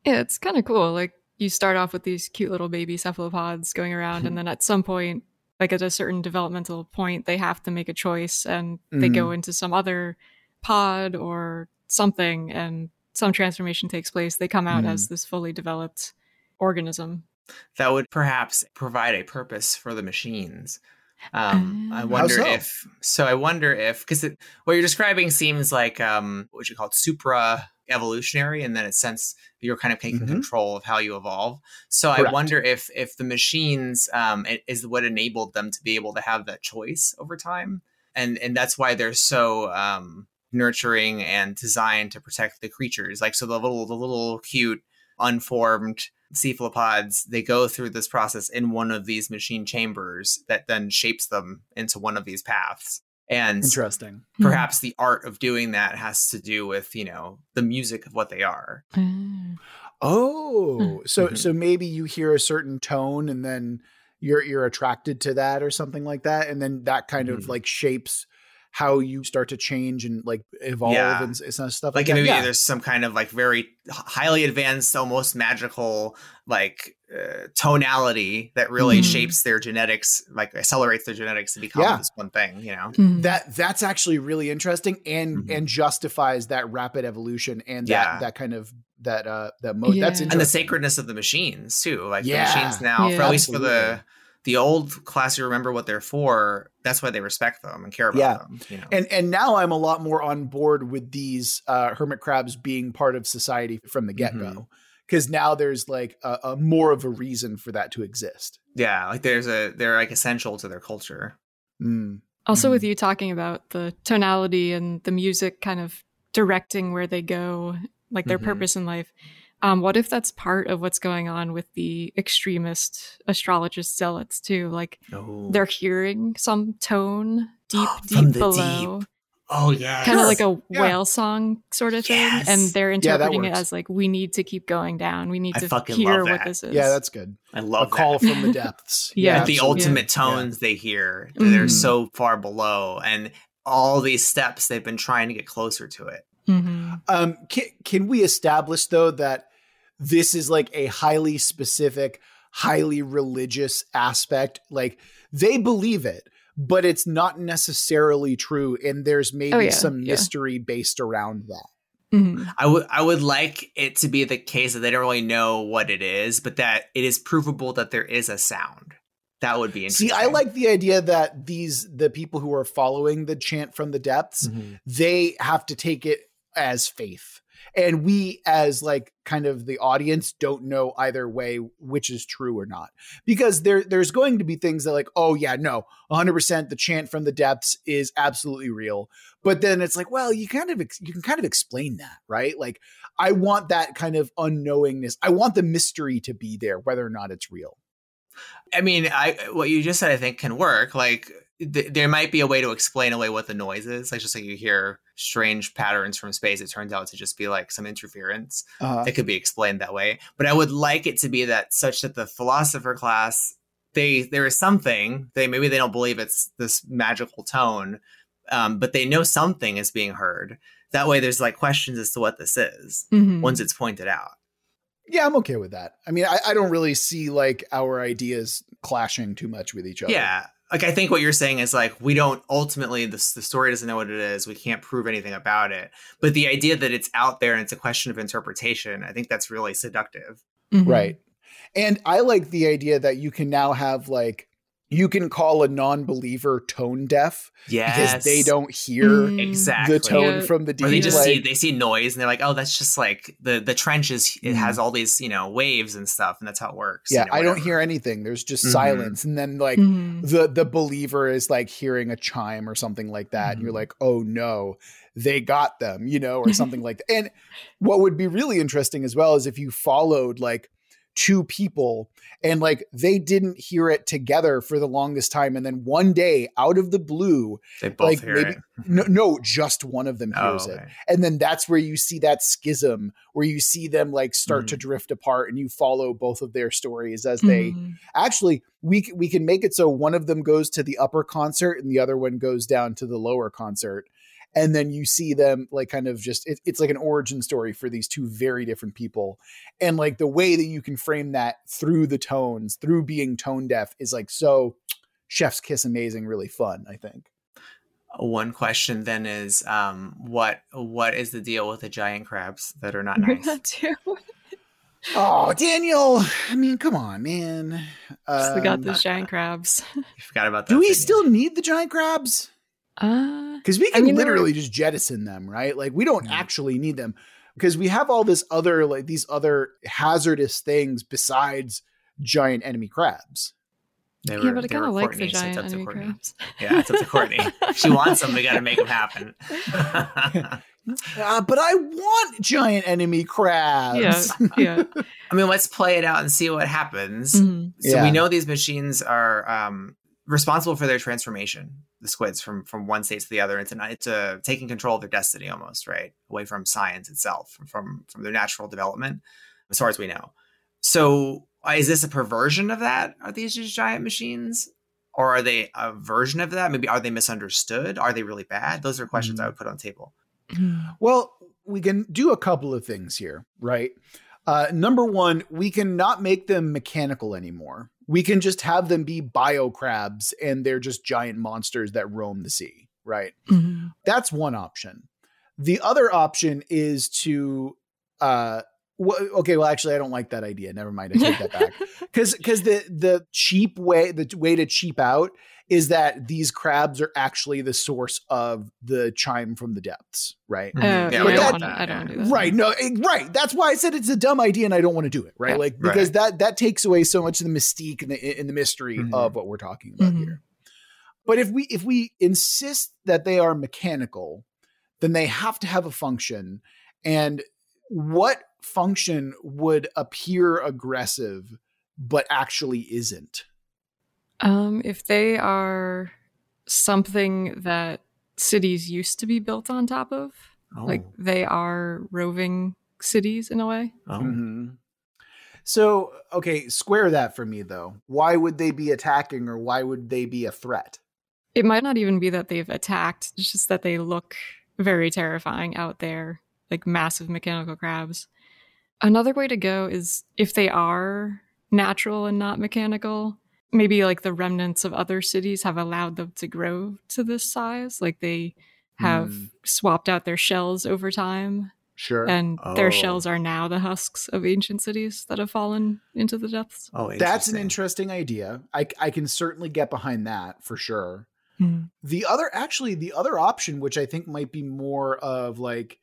Yeah, it's kind of cool. Like you start off with these cute little baby cephalopods going around, and then at some point like at a certain developmental point, they have to make a choice and they go Mm-hmm. into some other pod or something, and some transformation takes place. They come out Mhm. as this fully developed organism. That would perhaps provide a purpose for the machines. Um, I Ah. Wonder so? if so. I wonder if because what you're describing seems like um, what you call it, supra evolutionary, and then it's sense you're kind of taking Mhm. control of how you evolve. So I wonder if if the machines um, it is what enabled them to be able to have that choice over time, and and that's why they're so um, nurturing and designed to protect the creatures. Like so, the little the little cute unformed cephalopods they go through this process in one of these machine chambers that then shapes them into one of these paths and Interesting. perhaps the art of doing that has to do with you know the music of what they are Ah. Oh, so Mhm. so maybe you hear a certain tone and then you're you're attracted to that or something like that, and then that kind of Mhm. like shapes how you start to change and like evolve Yeah. and, and stuff like like, that. maybe Yeah. there's some kind of like very highly advanced almost magical like uh, tonality that really Mhm. shapes their genetics like accelerates their genetics to become Yeah. this one thing you know Mhm. that that's actually really interesting and Mhm. and justifies that rapid evolution and that Yeah. that kind of that uh that mode that's interesting and the sacredness of the machines too like Yeah. the machines now Yeah. for at least for the Absolutely. The old class you remember what they're for that's why they respect them and care about Yeah. them you know and and now I'm a lot more on board with these uh, hermit crabs being part of society from the get go Mhm. because now there's like a, a more of a reason for that to exist. yeah like there's a they're like essential to their culture Mm. Also, Mhm. with you talking about the tonality and the music kind of directing where they go, like their Mhm. purpose in life, um, what if that's part of what's going on with the extremist astrologist zealots too? Like oh they're hearing some tone deep, deep below, deep. oh yeah kind of Sure. like a Yeah. whale song sort of thing, Yes. and they're Yeah, interpreting it as like we need to keep going down. We need I to hear what this is. Yeah, that's good. I love call that. Call from the depths. Yeah. Like the ultimate Yeah. tones they hear they're Mhm. so far below and all these steps they've been trying to get closer to it Mhm. Um, can, can we establish though that this is like a highly specific, highly religious aspect? Like they believe it, but it's not necessarily true, and there's maybe Oh, yeah, some yeah. mystery based around that. Mhm. I would I would like it to be the case that they don't really know what it is, but that it is provable that there is a sound. That would be interesting. See, I like the idea that these the people who are following the chant from the depths, Mhm. they have to take it as faith. And we as like kind of the audience don't know either way which is true or not. Because there there's going to be things that like, oh yeah, no, 100% the chant from the depths is absolutely real. But then it's like, well, you kind of you can kind of explain that, right? Like I want that kind of unknowingness. I want the mystery to be there whether or not it's real. I mean, I what you just said I think can work. Like th- there might be a way to explain away what the noise is. Like just like you hear strange patterns from space, it turns out to just be like some interference. Uh, it could be explained that way but i would like it to be that such that the philosopher class they there is something they maybe they don't believe it's this magical tone um, but they know something is being heard that way there's like questions as to what this is Mhm. once it's pointed out Yeah, I'm okay with that. I mean, I, I don't really see like our ideas clashing too much with each other. yeah like i think what you're saying is like we don't ultimately the, the story doesn't know what it is we can't prove anything about it but the idea that it's out there and it's a question of interpretation i think that's really seductive Mhm. Right. And I like the idea that you can now have like you can call a non-believer tone deaf yes because they don't hear Mm. exactly the tone Yeah. from the deep. or they just see they see noise and they're like, oh, that's just like the the trenches. It Mhm. has all these you know waves and stuff, and that's how it works. you yeah, know, I don't hear anything. There's just Mhm. silence, and then like Mhm. the the believer is like hearing a chime or something like that, and you're Mhm. like, oh no, they got them, you know, or something like that. And what would be really interesting as well is if you followed like two people and like they didn't hear it together for the longest time, and then one day out of the blue, They both like, hear maybe- it. no, no, just one of them Oh, hears it and then that's where you see that schism where you see them like start Mm. to drift apart and you follow both of their stories as they Mhm. actually we we can make it so one of them goes to the upper concert and the other one goes down to the lower concert and then you see them like kind of just it, it's like an origin story for these two very different people and like the way that you can frame that through the tones through being tone deaf is like so chef's kiss amazing really fun, I think. One question then is um, what what is the deal with the giant crabs that are not nice? that too. Oh, Daniel! I mean, come on, man. Still got Um, those giant crabs. You forgot about that. do we didn't still need the giant crabs? Uh, Because we I can mean, literally just jettison them, right? Like we don't Mhm. actually need them because we have all this other like these other hazardous things besides giant enemy crabs. They yeah, but I kind of like the Courtney, so it's giant up to enemy Courtney. crabs. Yeah, it's up to Courtney. she wants them. We got to make them happen. Uh, but I want giant enemy crabs. yeah, yeah. I mean, let's play it out and see what happens. Mhm. So Yeah. we know these machines are um, responsible for their transformation, the squids from from one state to the other. It's an, it's a taking control of their destiny almost, right, away from science itself, from from, from their natural development, as far as we know. So uh, is this a perversion of that? Are these just giant machines? Or are they a version of that? Maybe are they misunderstood? Are they really bad? Those are questions I Mhm. would put on the table. Well, we can do a couple of things here, right? Uh, number one, we can not make them mechanical anymore. We can just have them be bio crabs and they're just giant monsters that roam the sea, right? Mhm. That's one option. The other option is to, uh, okay, well, actually, I don't like that idea. Never mind, I take that back. Because because the the cheap way the way to cheap out is that these crabs are actually the source of the chime from the depths, right? Oh, Mhm. yeah, we I don't don't want wanna- that, I don't yeah. want to do that. Right. No, eh, right. That's why I said it's a dumb idea and I don't want to do it. Right. Yeah. Like Right. because that that takes away so much of the mystique and the and the mystery Mhm. of what we're talking about Mhm. here. But if we if we insist that they are mechanical, then they have to have a function. And what function would appear aggressive but actually isn't? Um, if they are something that cities used to be built on top of, Oh, like they are roving cities in a way. oh. Mhm. So, okay, square that for me though. Why would they be attacking or why would they be a threat? It might not even be that they've attacked, it's just that they look very terrifying out there, like massive mechanical crabs. Another way to go is if they are natural and not mechanical, maybe like the remnants of other cities have allowed them to grow to this size. Like they have Hmm. swapped out their shells over time, Sure. and Oh. their shells are now the husks of ancient cities that have fallen into the depths. Oh, That's an interesting. interesting idea. I, I can certainly get behind that for sure. Hmm. The other, actually, the other option, which I think might be more of like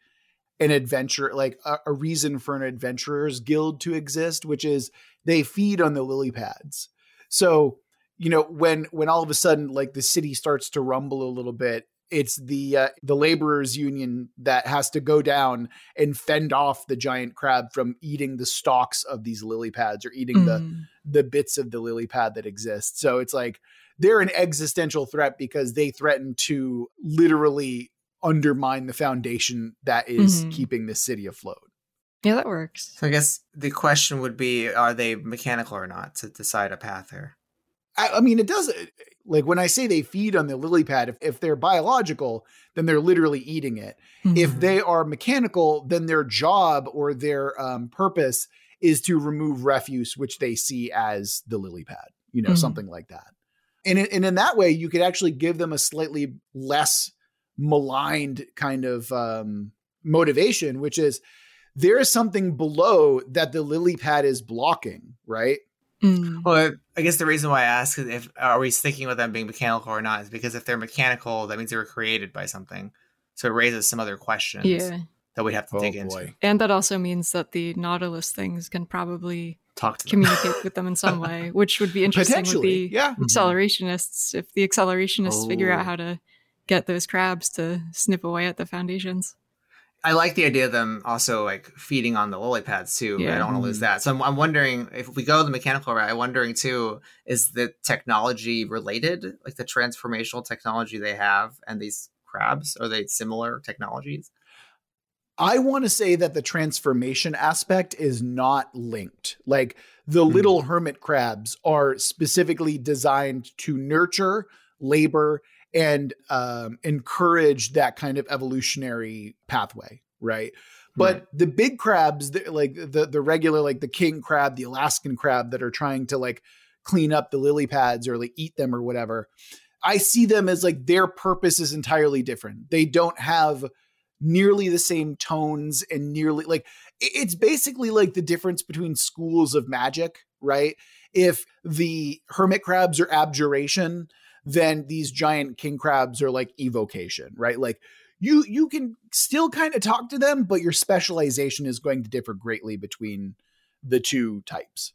an adventure, like a, a reason for an adventurer's guild to exist, which is they feed on the lily pads. So, you know, when when all of a sudden like the city starts to rumble a little bit, it's the uh, the laborers union that has to go down and fend off the giant crab from eating the stalks of these lily pads or eating the Mm. the bits of the lily pad that exist. So it's like they're an existential threat because they threaten to literally undermine the foundation that is Mhm. keeping the city afloat. Yeah, that works. So I guess the question would be: Are they mechanical or not to decide a path here? I, I mean, it does like when I say they feed on the lily pad, if, if they're biological, then they're literally eating it. If Mhm. they are mechanical, then their job or their um, purpose is to remove refuse, which they see as the lily pad, you know, Mhm. something like that. And and in that way, you could actually give them a slightly less maligned kind of um, motivation, which is there is something below that the lily pad is blocking, right? Mm. Well, I guess the reason why I ask is if are we sticking with them being mechanical or not is because if they're mechanical, that means they were created by something. So it raises some other questions Yeah. that we'd have to Oh, dig boy. into. And that also means that the Nautilus things can probably Talk to them. communicate with them in some way, which would be interesting with the yeah. accelerationists. If the accelerationists figure Oh. out how to get those crabs to snip away at the foundations. I like the idea of them also like feeding on the lily pads too. but I don't want to lose that. So I'm, I'm wondering if we go the mechanical route. I'm wondering too: is the technology related, like the transformational technology they have, and these crabs are they similar technologies? I want to say that the transformation aspect is not linked. Like the Hmm. little hermit crabs are specifically designed to nurture, labor, and um, encourage that kind of evolutionary pathway, right? But Right. the big crabs, the- like the the regular, like the king crab, the Alaskan crab, that are trying to like clean up the lily pads or like eat them or whatever. I see them as like their purpose is entirely different. They don't have nearly the same tones and nearly like it's basically like the difference between schools of magic, right? If the hermit crabs are abjuration, then these giant king crabs are like evocation, right? Like you you can still kind of talk to them, but your specialization is going to differ greatly between the two types.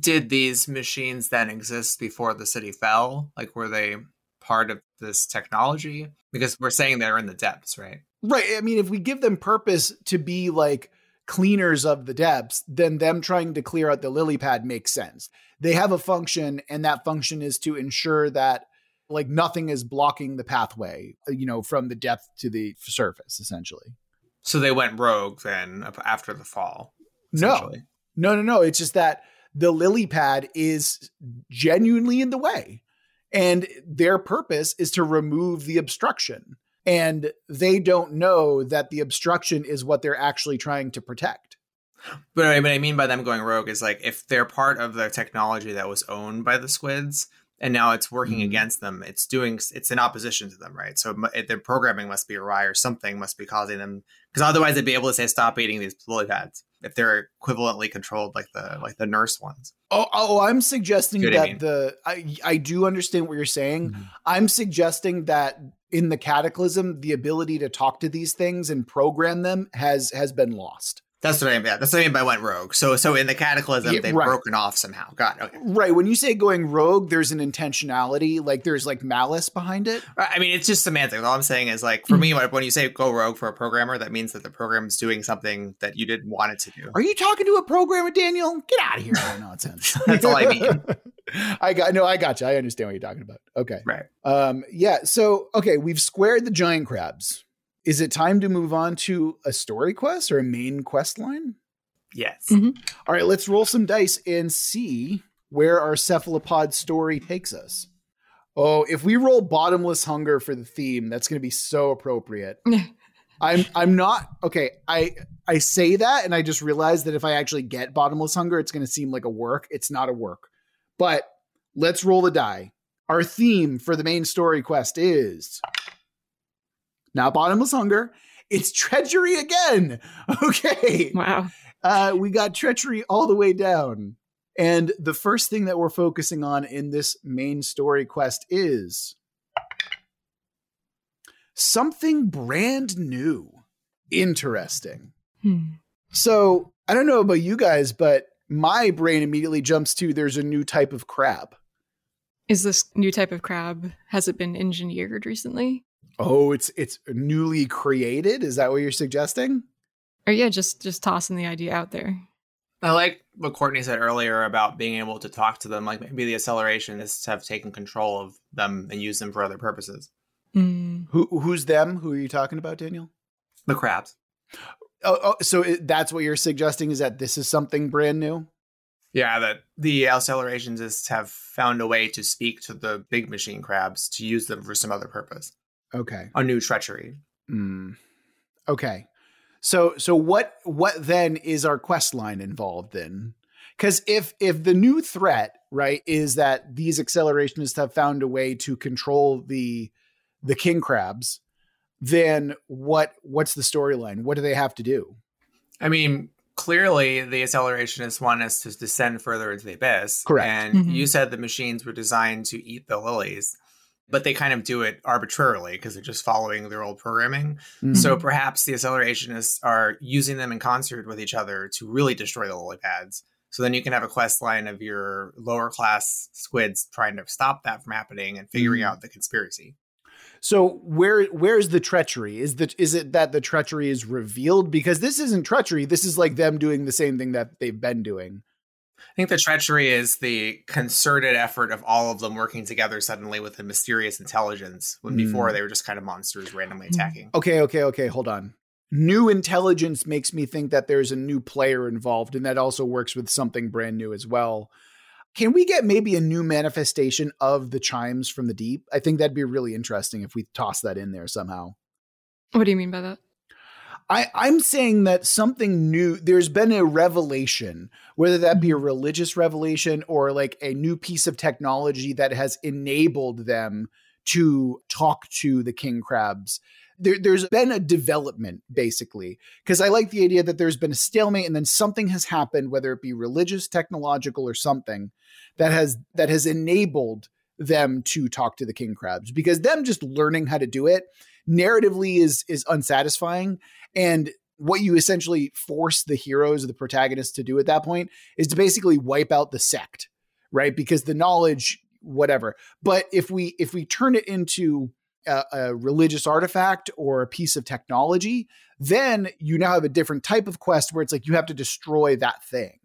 Did these machines then exist before the city fell? Like were they part of this technology? Because we're saying they're in the depths, right? Right. I mean, if we give them purpose to be like cleaners of the depths, then them trying to clear out the lily pad makes sense. They have a function, and that function is to ensure that like nothing is blocking the pathway, uh, you know, from the depth to the surface, essentially. So they went rogue then after the fall. No, no, no, no. It's just that the lily pad is genuinely in the way, and their purpose is to remove the obstruction and they don't know that the obstruction is what they're actually trying to protect. But what I mean by them going rogue is like if they're part of the technology that was owned by the squids and now it's working mm-hmm. against them, it's doing it's in opposition to them, right? So it, their programming must be awry or something must be causing them because otherwise they'd be able to say stop eating these lily pads if they're equivalently controlled like the like the nurse ones. Oh, oh I'm suggesting that I mean? the I I do understand what you're saying. Mm-hmm. I'm suggesting that in the cataclysm, the ability to talk to these things and program them has has been lost. That's what I mean. Yeah, that's what I mean by went rogue. So, so in the cataclysm, yeah, they've right. broken off somehow. Got okay. Right. When you say going rogue, there's an intentionality, like there's like malice behind it. I mean, it's just semantics. All I'm saying is like for mm-hmm. me, when you say go rogue for a programmer, that means that the program is doing something that you didn't want it to do. Are you talking to a programmer, Daniel? Get out of here! No nonsense. That's all I mean. I got no. I got you. I understand what you're talking about. Okay. Right. Um. Yeah. So okay, we've squared the giant crabs. Is it time to move on to a story quest or a main quest line? Yes. Mm-hmm. All right, let's roll some dice and see where our cephalopod story takes us. Oh, if we roll bottomless hunger for the theme, that's going to be so appropriate. I'm I'm not okay. I I say that and I just realized that if I actually get bottomless hunger, it's going to seem like a work. It's not a work. But let's roll the die. Our theme for the main story quest is not bottomless hunger. It's treachery again. Okay. Wow uh, we got treachery all the way down. And the first thing that we're focusing on in this main story quest is something brand new. Interesting. Hmm. So I don't know about you guys, but my brain immediately jumps to there's a new type of crab. Is this new type of crab has it been engineered recently? Oh, it's it's newly created. Is that what you're suggesting? or yeah, just just tossing the idea out there. I like what Courtney said earlier about being able to talk to them. Like maybe the accelerationists have taken control of them and use them for other purposes. Mm. Who who's them? Who are you talking about, Daniel? The crabs. Oh, oh so it, that's what you're suggesting is that this is something brand new. Yeah, that the accelerationists have found a way to speak to the big machine crabs to use them for some other purpose. Okay. A new treachery. Mm. Okay. So so what what then is our quest line involved in? Because if if the new threat right is that these accelerationists have found a way to control the the king crabs, then what what's the storyline? What do they have to do? I mean, clearly the accelerationists want us to descend further into the abyss. Correct. And mm-hmm. you said the machines were designed to eat the lilies but they kind of do it arbitrarily because they're just following their old programming. Mm-hmm. So perhaps the accelerationists are using them in concert with each other to really destroy the lily pads. So then you can have a quest line of your lower class squids trying to stop that from happening and figuring mm-hmm. out the conspiracy. So where where's the treachery? Is that is it that the treachery is revealed? Because this isn't treachery. This is like them doing the same thing that they've been doing. I think the treachery is the concerted effort of all of them working together suddenly with a mysterious intelligence when mm. before they were just kind of monsters randomly hmm. attacking. Okay, okay, okay, hold on. New intelligence makes me think that there's a new player involved, and that also works with something brand new as well. Can we get maybe a new manifestation of the chimes from the deep? I think that'd be really interesting if we toss that in there somehow. What do you mean by that? I, I'm saying that something new, there's been a revelation, whether that be a mm-hmm. religious revelation or like a new piece of technology that has enabled them to talk to the king crabs. There, there's been a development basically because I like the idea that there's been a stalemate and then something has happened, whether it be religious, technological, or something that has that has enabled them to talk to the king crabs because them just learning how to do it narratively is is unsatisfying. And what you essentially force the heroes or the protagonists to do at that point is to basically wipe out the sect right? Because the knowledge whatever. But if we if we turn it into a, a religious artifact or a piece of technology then you now have a different type of quest where it's like you have to destroy that thing.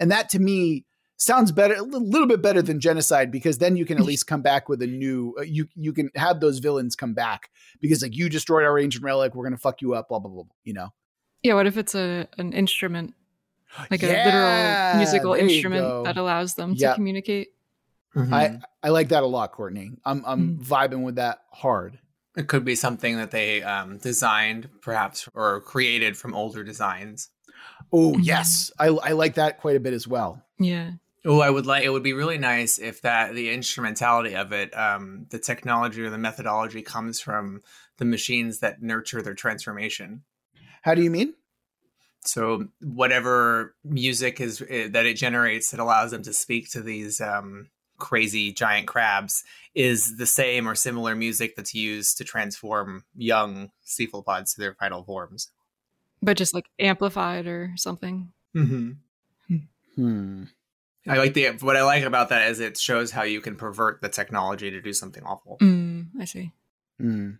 And that to me sounds better a little bit better than genocide because then you can at least come back with a new uh, you you can have those villains come back because like you destroyed our ancient relic we're gonna fuck you up blah blah blah, blah you know Yeah, what if it's a an instrument, like a Yeah, literal musical there you go. instrument that allows them to Yep. communicate? i i like that a lot courtney i'm i'm Mm. vibing with that hard It could be something that they um, designed, perhaps, or created from older designs. oh Mhm. yes i i like that quite a bit as well Yeah. Oh, I would like. It would be really nice if that the instrumentality of it, um, the technology or the methodology, comes from the machines that nurture their transformation. how do you mean So whatever music is eh, that it generates that allows them to speak to these um, crazy giant crabs is the same or similar music that's used to transform young cephalopods to their final forms. But just like amplified or something. Mm-hmm. hmm I like the what I like about that is it shows how you can pervert the technology to do something awful. Mm, I see. Mm.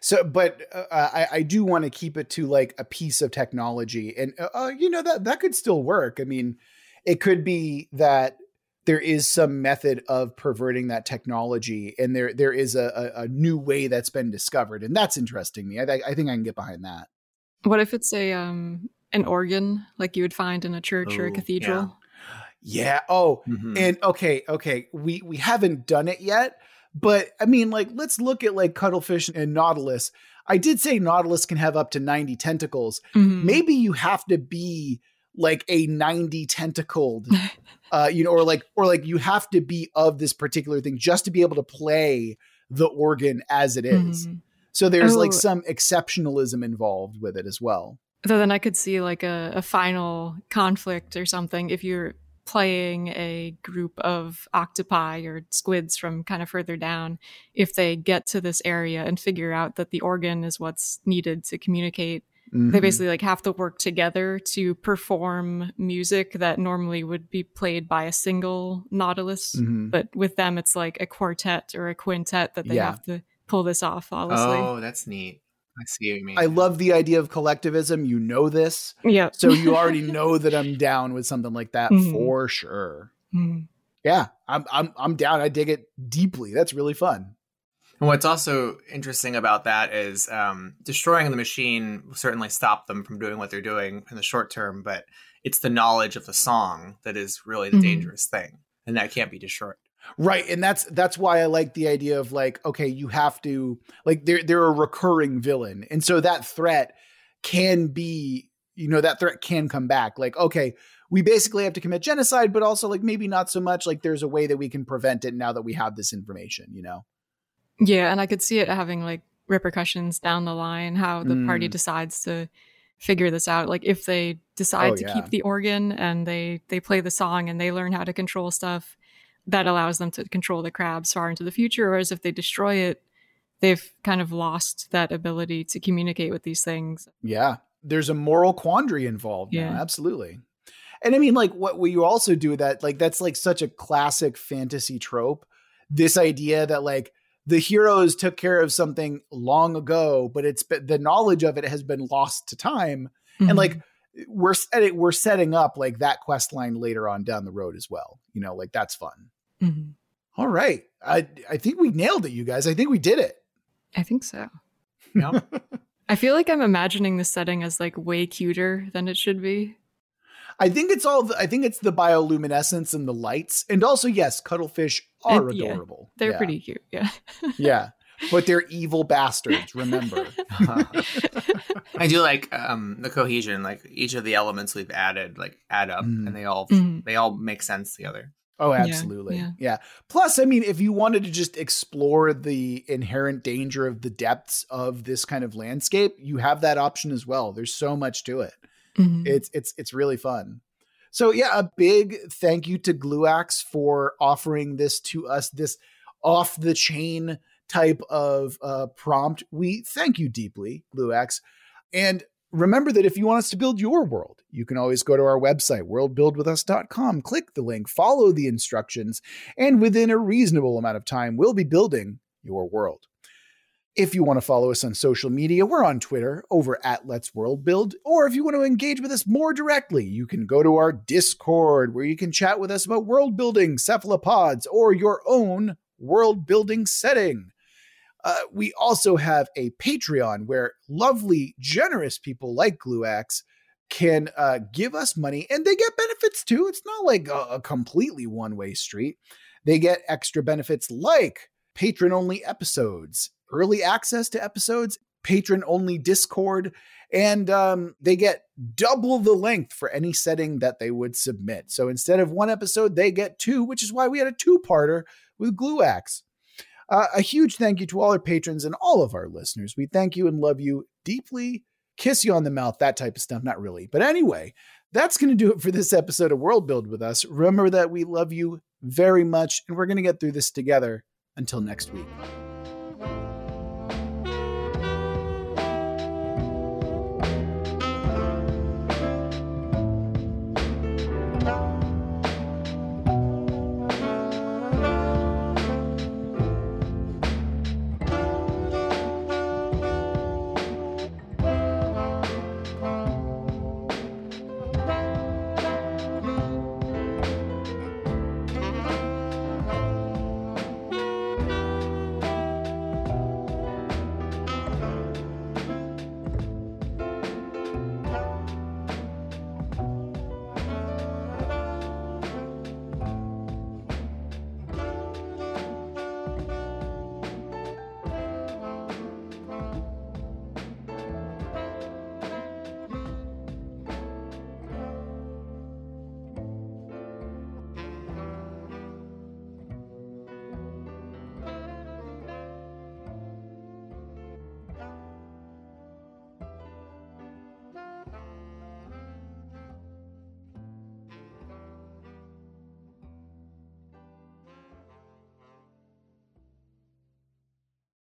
So, but uh, I, I do want to keep it to like a piece of technology, and uh, uh, you know that that could still work. I mean, it could be that there is some method of perverting that technology, and there there is a, a, a new way that's been discovered, and that's interesting me. I, I think I can get behind that. What if it's a um an organ like you would find in a church or a cathedral? Yeah. Oh, Mhm. and okay, okay, we we haven't done it yet, but I mean, like, let's look at like cuttlefish and nautilus. I did say nautilus can have up to ninety tentacles. Mhm. maybe you have to be like a 90 tentacled uh you know or like or like you have to be of this particular thing just to be able to play the organ as it is. Mhm. so there's like Oh. some exceptionalism involved with it as well So then I could see like a, a final conflict or something if you're playing a group of octopi or squids from kind of further down. If they get to this area and figure out that the organ is what's needed to communicate, they Mhm. basically like have to work together to perform music that normally would be played by a single nautilus. Mhm. But with them, it's like a quartet or a quintet that they Yeah. have to pull this off flawlessly. Oh, that's neat. I see what you mean. I love the idea of collectivism. You know this. Yeah. So you already know that I'm down with something like that Mhm. for sure. Mhm. Yeah, I'm I'm I'm down. I dig it deeply. That's really fun. And what's also interesting about that is um, destroying the machine will certainly stop them from doing what they're doing in the short term, but it's the knowledge of the song that is really the Mhm. dangerous thing, and that can't be destroyed. Right. And that's that's why I like the idea of like, okay, you have to like they're they're a recurring villain. And so that threat can be, you know, that threat can come back. Like, okay, we basically have to commit genocide, but also like maybe not so much. Like there's a way that we can prevent it now that we have this information, you know? Yeah, and I could see it having like repercussions down the line, how the party Mm. decides to figure this out. Like if they decide Oh, to yeah. keep the organ and they they play the song and they learn how to control stuff, that allows them to control the crabs far into the future. Whereas if they destroy it, they've kind of lost that ability to communicate with these things. Yeah. There's a moral quandary involved now. Yeah. Absolutely. And I mean, like what what you also do with that, like that's like such a classic fantasy trope. This idea that like the heroes took care of something long ago, but it's been, the knowledge of it has been lost to time. Mhm. And like we're we're setting up like that quest line later on down the road as well. You know, like that's fun. Mhm. All right. I I think we nailed it, you guys. I think we did it. I think so. Yeah. I feel like I'm imagining the setting as like way cuter than it should be. I think it's all. The, I think it's the bioluminescence and the lights, and also yes, cuttlefish are And- yeah, adorable. They're Yeah. pretty cute. Yeah. Yeah. but they're evil bastards. Remember. I do like um, the cohesion. Like each of the elements we've added, like add up, Mm. and they all Mhm. they all make sense together. Oh, absolutely. Yeah, yeah. Plus, I mean, if you wanted to just explore the inherent danger of the depths of this kind of landscape, you have that option as well. There's so much to it. Mhm. It's it's it's really fun. So yeah, a big thank you to Gluax for offering this to us. This off the chain type of uh, prompt. We thank you deeply, Gluax. And remember that if you want us to build your world, you can always go to our website, worldbuildwithus.com, click the link, follow the instructions, and within a reasonable amount of time, we'll be building your world. If you want to follow us on social media, we're on Twitter over at Let's World Build. Or if you want to engage with us more directly, you can go to our Discord where you can chat with us about world building, cephalopods, or your own world building setting. Uh, we also have a Patreon where lovely, generous people like Gluax can uh, give us money and they get benefits too. It's not like a, a completely one way street. They get extra benefits like patron only episodes, early access to episodes, patron only Discord, and um, they get double the length for any setting that they would submit. So instead of one episode, they get two, which is why we had a two parter with Gluax. Uh, a huge thank you to all our patrons and all of our listeners. We thank you and love you deeply. Kiss you on the mouth, that type of stuff. Not really. But anyway, that's going to do it for this episode of World Build with us. Remember that we love you very much and we're going to get through this together. Until next week.